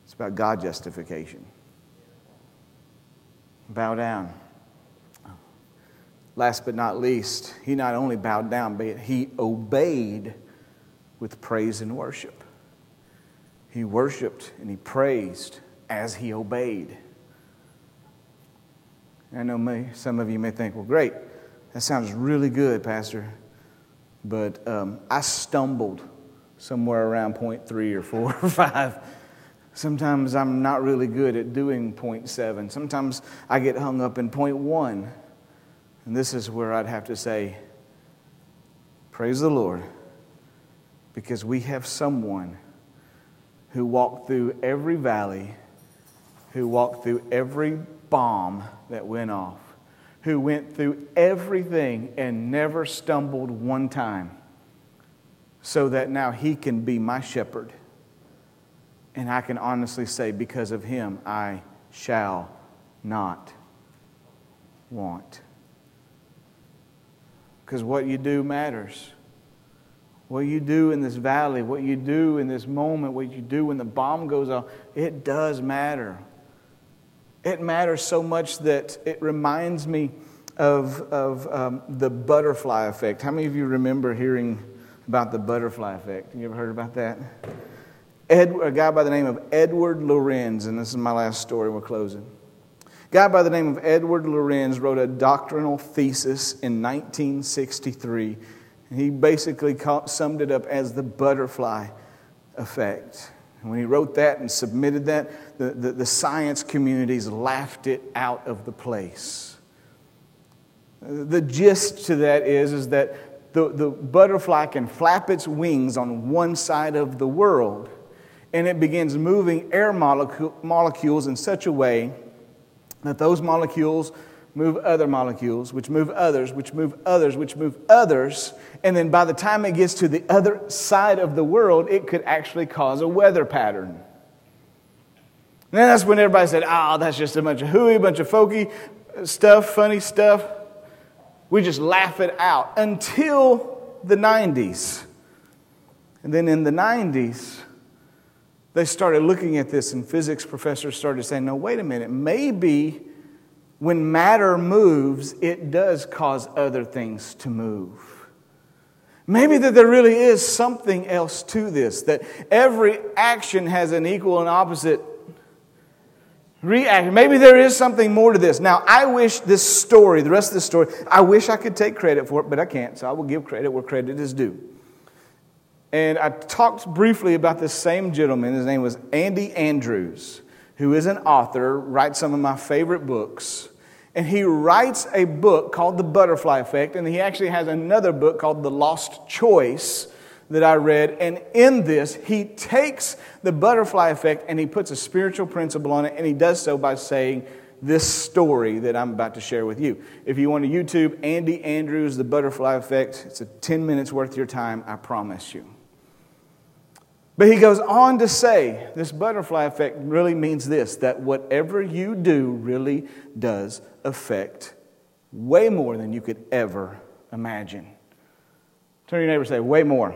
it's about God justification. Bow down. Last but not least, he not only bowed down, but he obeyed with praise and worship. He worshiped and he praised as he obeyed. I know some of you may think, well, great, that sounds really good, Pastor. But um, I stumbled somewhere around point three or four or five. Sometimes I'm not really good at doing point seven. Sometimes I get hung up in point one. And this is where I'd have to say, Praise the Lord, because we have someone who walked through every valley, who walked through every bomb that went off who went through everything and never stumbled one time, so that now he can be my shepherd. And I can honestly say, because of him, I shall not want. Because what you do matters. What you do in this valley, what you do in this moment, what you do when the bomb goes off, it does matter. It matters so much that it reminds me of, of um, the butterfly effect. How many of you remember hearing about the butterfly effect? You ever heard about that? Ed, a guy by the name of Edward Lorenz, and this is my last story, we're closing. A guy by the name of Edward Lorenz wrote a doctrinal thesis in 1963. He basically summed it up as the butterfly effect. And when he wrote that and submitted that, the, the, the science communities laughed it out of the place. The gist to that is, is that the, the butterfly can flap its wings on one side of the world and it begins moving air molecule, molecules in such a way that those molecules move other molecules, which move others, which move others, which move others. And then by the time it gets to the other side of the world, it could actually cause a weather pattern. And then that's when everybody said, oh, that's just a bunch of hooey, a bunch of folky stuff, funny stuff. We just laugh it out until the 90s. And then in the 90s, they started looking at this, and physics professors started saying, no, wait a minute, maybe when matter moves, it does cause other things to move. Maybe that there really is something else to this, that every action has an equal and opposite reaction. Maybe there is something more to this. Now, I wish this story, the rest of this story, I wish I could take credit for it, but I can't, so I will give credit where credit is due. And I talked briefly about this same gentleman. His name was Andy Andrews who is an author, writes some of my favorite books. And he writes a book called The Butterfly Effect, and he actually has another book called The Lost Choice that I read. And in this, he takes the butterfly effect and he puts a spiritual principle on it, and he does so by saying this story that I'm about to share with you. If you want to YouTube Andy Andrews, The Butterfly Effect, it's a 10 minutes worth of your time, I promise you. But he goes on to say this butterfly effect really means this that whatever you do really does affect way more than you could ever imagine. Turn to your neighbor and say, way more.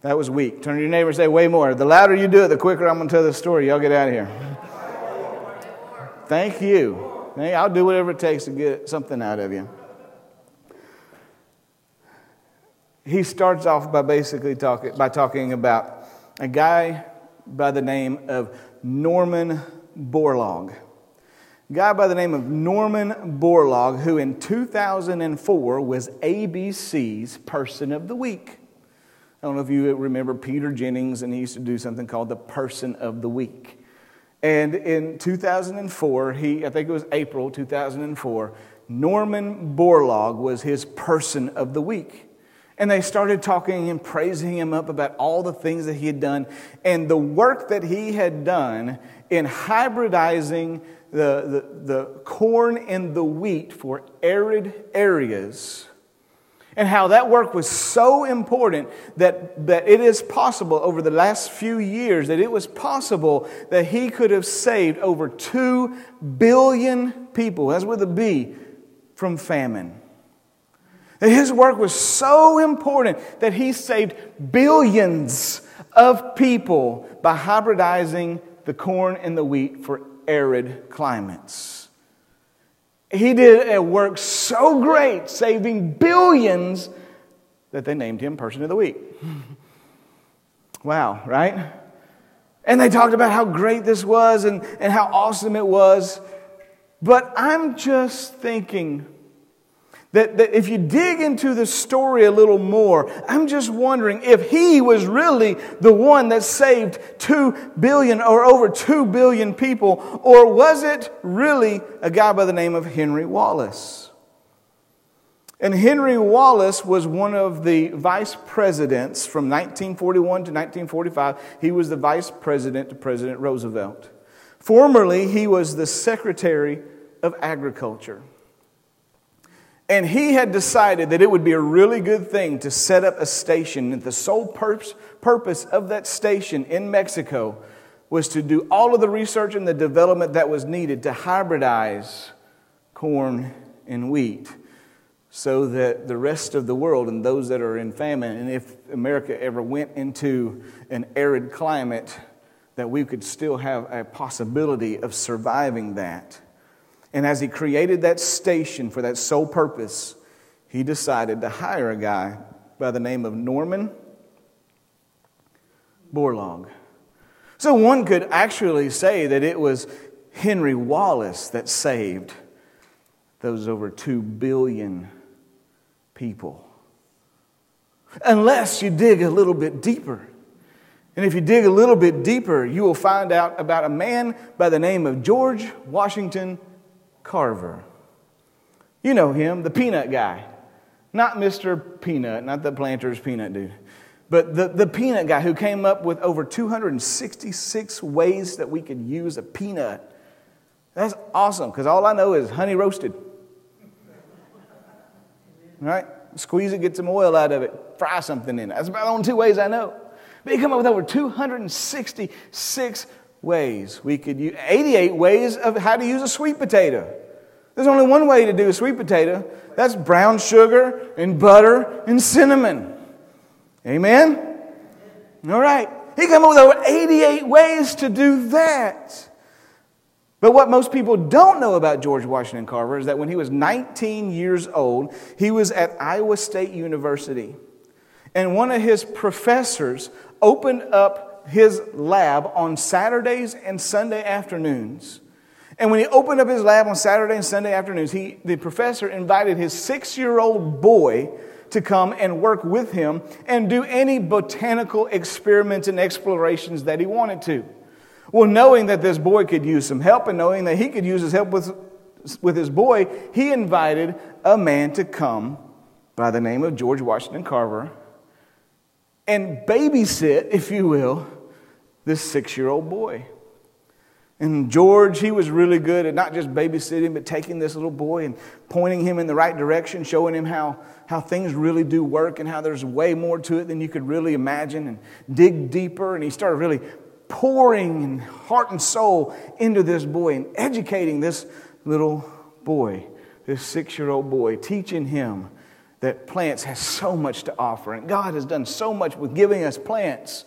That was weak. Turn to your neighbor and say, way more. The louder you do it, the quicker I'm going to tell this story. Y'all get out of here. Thank you. I'll do whatever it takes to get something out of you. He starts off by basically talking, by talking about a guy by the name of Norman Borlaug. A guy by the name of Norman Borlaug, who in 2004 was ABC's Person of the Week. I don't know if you remember Peter Jennings, and he used to do something called the Person of the Week. And in 2004, he, I think it was April 2004, Norman Borlaug was his Person of the Week. And they started talking and praising him up about all the things that he had done and the work that he had done in hybridizing the, the, the corn and the wheat for arid areas and how that work was so important that, that it is possible over the last few years that it was possible that he could have saved over 2 billion people, that's with a B, from famine. His work was so important that he saved billions of people by hybridizing the corn and the wheat for arid climates. He did a work so great, saving billions, that they named him Person of the Week. wow, right? And they talked about how great this was and, and how awesome it was. But I'm just thinking, that, that if you dig into the story a little more, I'm just wondering if he was really the one that saved 2 billion or over 2 billion people, or was it really a guy by the name of Henry Wallace? And Henry Wallace was one of the vice presidents from 1941 to 1945. He was the vice president to President Roosevelt. Formerly, he was the Secretary of Agriculture. And he had decided that it would be a really good thing to set up a station. And the sole purpose of that station in Mexico was to do all of the research and the development that was needed to hybridize corn and wheat so that the rest of the world and those that are in famine, and if America ever went into an arid climate, that we could still have a possibility of surviving that. And as he created that station for that sole purpose, he decided to hire a guy by the name of Norman Borlaug. So one could actually say that it was Henry Wallace that saved those over 2 billion people. Unless you dig a little bit deeper. And if you dig a little bit deeper, you will find out about a man by the name of George Washington Carver. You know him, the peanut guy. Not Mr. Peanut, not the planter's peanut dude, but the, the peanut guy who came up with over 266 ways that we could use a peanut. That's awesome because all I know is honey roasted. Right? Squeeze it, get some oil out of it, fry something in it. That's about the only two ways I know. But he came up with over 266 ways. We could use 88 ways of how to use a sweet potato. There's only one way to do a sweet potato. That's brown sugar and butter and cinnamon. Amen? All right. He came up with over 88 ways to do that. But what most people don't know about George Washington Carver is that when he was 19 years old, he was at Iowa State University. And one of his professors opened up his lab on Saturdays and Sunday afternoons. And when he opened up his lab on Saturday and Sunday afternoons, he, the professor invited his six year old boy to come and work with him and do any botanical experiments and explorations that he wanted to. Well, knowing that this boy could use some help and knowing that he could use his help with with his boy, he invited a man to come by the name of George Washington Carver and babysit, if you will, this six year old boy. And George, he was really good at not just babysitting, but taking this little boy and pointing him in the right direction, showing him how, how things really do work and how there's way more to it than you could really imagine, and dig deeper. And he started really pouring and heart and soul into this boy and educating this little boy, this six year old boy, teaching him that plants has so much to offer. And God has done so much with giving us plants.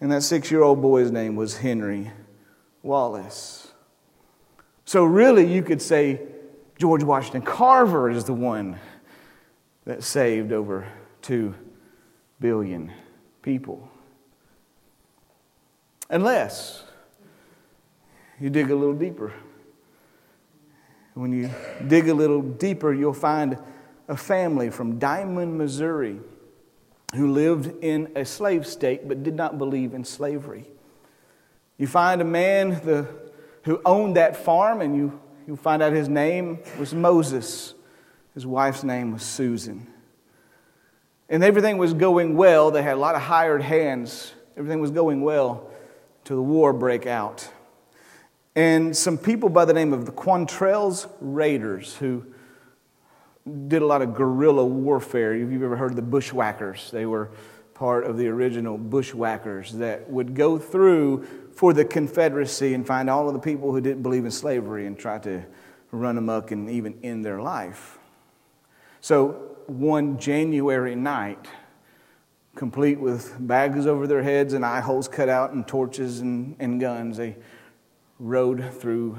And that six year old boy's name was Henry Wallace. So, really, you could say George Washington Carver is the one that saved over 2 billion people. Unless you dig a little deeper. When you dig a little deeper, you'll find a family from Diamond, Missouri, who lived in a slave state but did not believe in slavery. You find a man the, who owned that farm, and you, you find out his name was Moses. His wife's name was Susan. And everything was going well. They had a lot of hired hands. Everything was going well till the war break out. And some people by the name of the Quantrill's Raiders, who did a lot of guerrilla warfare. If you've ever heard of the bushwhackers, they were part of the original bushwhackers that would go through for the Confederacy and find all of the people who didn't believe in slavery and try to run amok and even end their life. So, one January night, complete with bags over their heads and eye holes cut out and torches and, and guns, they rode through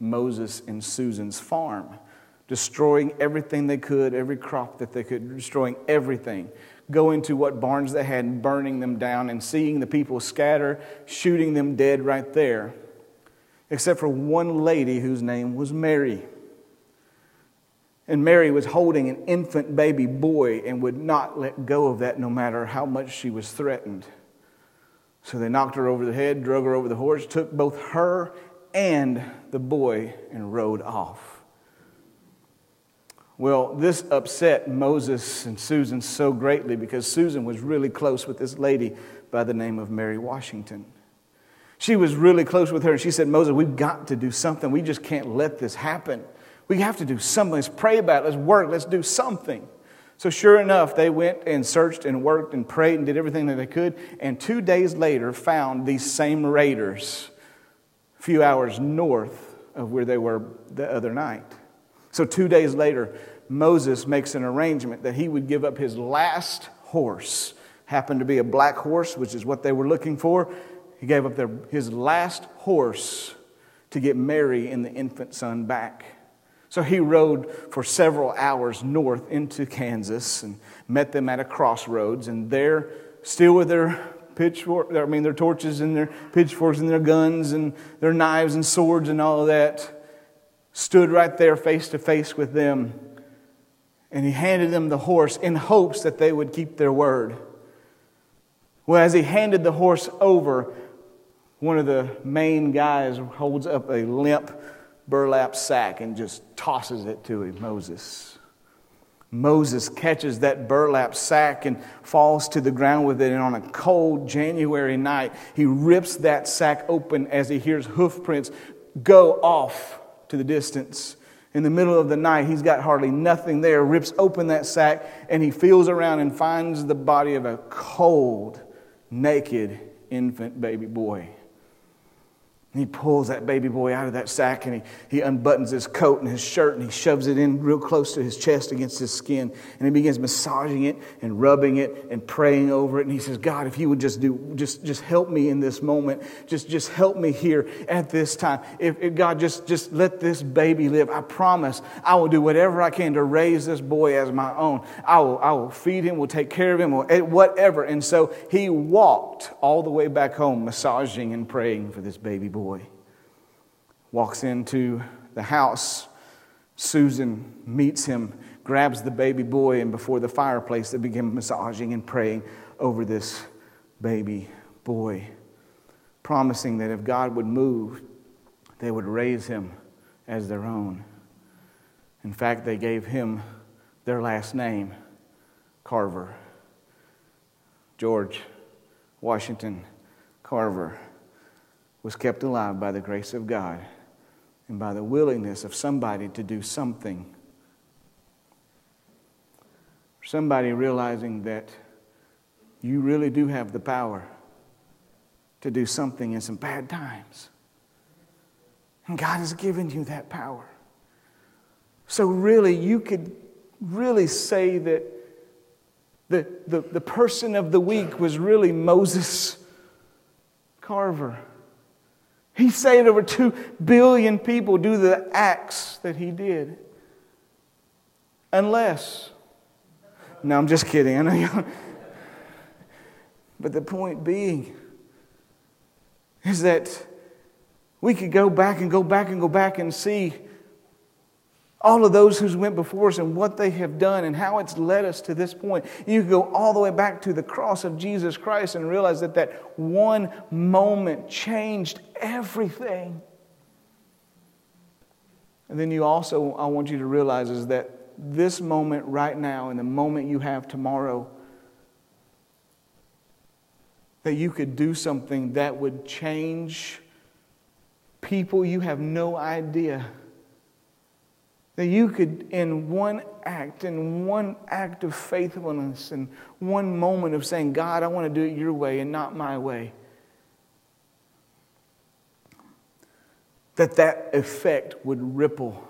Moses and Susan's farm destroying everything they could, every crop that they could, destroying everything. Going to what barns they had and burning them down and seeing the people scatter, shooting them dead right there. Except for one lady whose name was Mary. And Mary was holding an infant baby boy and would not let go of that no matter how much she was threatened. So they knocked her over the head, drug her over the horse, took both her and the boy, and rode off. Well, this upset Moses and Susan so greatly because Susan was really close with this lady by the name of Mary Washington. She was really close with her, and she said, Moses, we've got to do something. We just can't let this happen. We have to do something. Let's pray about it. Let's work. Let's do something. So, sure enough, they went and searched and worked and prayed and did everything that they could, and two days later found these same raiders a few hours north of where they were the other night. So, two days later, Moses makes an arrangement that he would give up his last horse. Happened to be a black horse, which is what they were looking for. He gave up their, his last horse to get Mary and the infant son back. So he rode for several hours north into Kansas and met them at a crossroads. And there, still with their pitchfork, I mean, their torches and their pitchforks and their guns and their knives and swords and all of that, stood right there face to face with them and he handed them the horse in hopes that they would keep their word. Well, as he handed the horse over, one of the main guys holds up a limp burlap sack and just tosses it to him, Moses. Moses catches that burlap sack and falls to the ground with it. And on a cold January night, he rips that sack open as he hears hoof prints go off to the distance in the middle of the night, he's got hardly nothing there, rips open that sack, and he feels around and finds the body of a cold, naked infant baby boy. And he pulls that baby boy out of that sack and he, he unbuttons his coat and his shirt and he shoves it in real close to his chest against his skin. And he begins massaging it and rubbing it and praying over it. And he says, God, if you would just do, just, just help me in this moment. Just, just help me here at this time. If, if God, just, just let this baby live. I promise I will do whatever I can to raise this boy as my own. I will, I will feed him, will take care of him, will, eh, whatever. And so he walked all the way back home, massaging and praying for this baby boy boy. Walks into the house. Susan meets him, grabs the baby boy, and before the fireplace, they begin massaging and praying over this baby boy, promising that if God would move, they would raise him as their own. In fact, they gave him their last name, Carver. George Washington Carver was kept alive by the grace of God and by the willingness of somebody to do something. Somebody realizing that you really do have the power to do something in some bad times. And God has given you that power. So, really, you could really say that the, the, the person of the week was really Moses Carver. He saved over 2 billion people due to the acts that he did. Unless, no, I'm just kidding. I know. But the point being is that we could go back and go back and go back and see all of those who went before us and what they have done and how it's led us to this point. You go all the way back to the cross of Jesus Christ and realize that that one moment changed everything. And then you also, I want you to realize is that this moment right now and the moment you have tomorrow, that you could do something that would change people you have no idea that you could, in one act, in one act of faithfulness, in one moment of saying, God, I want to do it your way and not my way, that that effect would ripple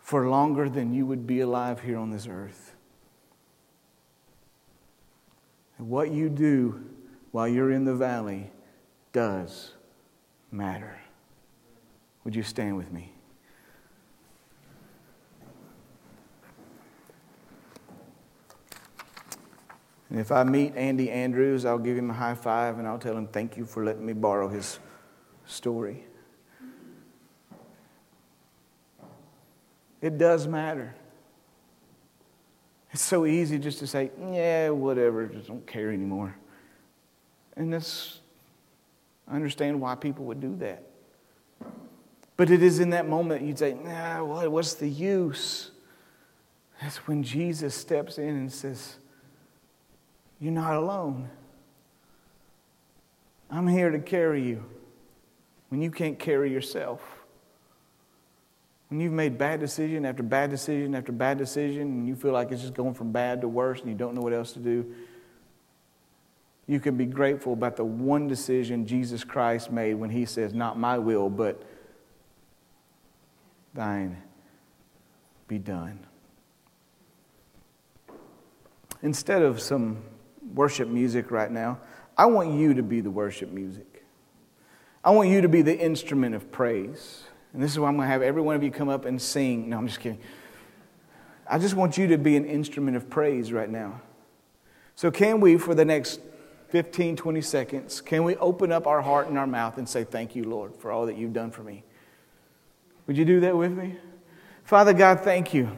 for longer than you would be alive here on this earth. And what you do while you're in the valley does matter. Would you stand with me? And if I meet Andy Andrews, I'll give him a high five and I'll tell him, Thank you for letting me borrow his story. It does matter. It's so easy just to say, Yeah, whatever, just don't care anymore. And this, I understand why people would do that. But it is in that moment you'd say, Nah, what's the use? That's when Jesus steps in and says, you're not alone. I'm here to carry you when you can't carry yourself. When you've made bad decision after bad decision after bad decision, and you feel like it's just going from bad to worse and you don't know what else to do, you can be grateful about the one decision Jesus Christ made when he says, Not my will, but thine be done. Instead of some worship music right now. I want you to be the worship music. I want you to be the instrument of praise. And this is why I'm going to have every one of you come up and sing. No, I'm just kidding. I just want you to be an instrument of praise right now. So, can we, for the next 15, 20 seconds, can we open up our heart and our mouth and say, Thank you, Lord, for all that you've done for me? Would you do that with me? Father God, thank you.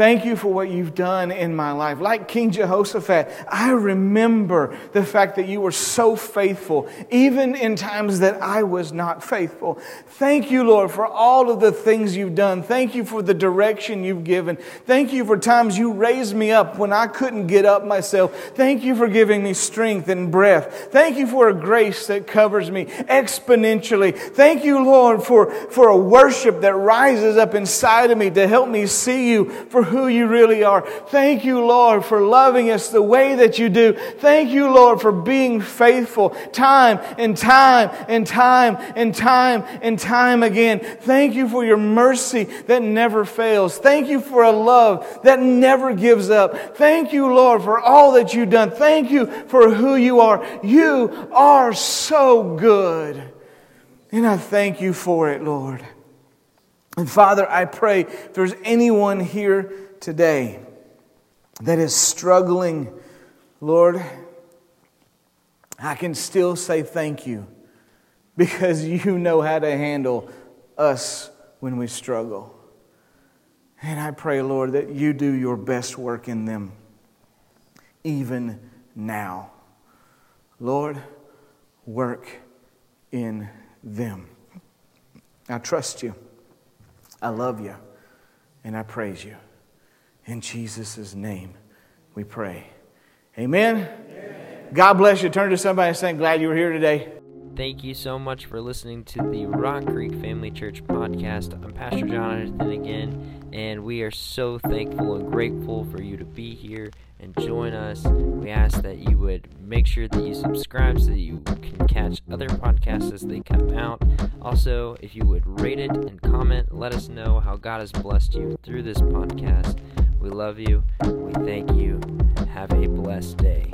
Thank you for what you've done in my life. Like King Jehoshaphat, I remember the fact that you were so faithful, even in times that I was not faithful. Thank you, Lord, for all of the things you've done. Thank you for the direction you've given. Thank you for times you raised me up when I couldn't get up myself. Thank you for giving me strength and breath. Thank you for a grace that covers me exponentially. Thank you, Lord, for, for a worship that rises up inside of me to help me see you for who you really are. Thank you, Lord, for loving us the way that you do. Thank you, Lord, for being faithful time and time and time and time and time again. Thank you for your mercy that never fails. Thank you for a love that never gives up. Thank you, Lord, for all that you've done. Thank you for who you are. You are so good. And I thank you for it, Lord. And Father, I pray if there's anyone here today that is struggling, Lord, I can still say thank you because you know how to handle us when we struggle. And I pray, Lord, that you do your best work in them, even now. Lord, work in them. I trust you. I love you. and I praise you. In Jesus' name we pray. Amen. Amen. God bless you. Turn to somebody and say, Glad you were here today. Thank you so much for listening to the Rock Creek Family Church podcast. I'm Pastor Jonathan again, and we are so thankful and grateful for you to be here and join us. We ask that you would make sure that you subscribe so that you can catch other podcasts as they come out. Also, if you would rate it and comment, let us know how God has blessed you through this podcast. We love you. We thank you. Have a blessed day.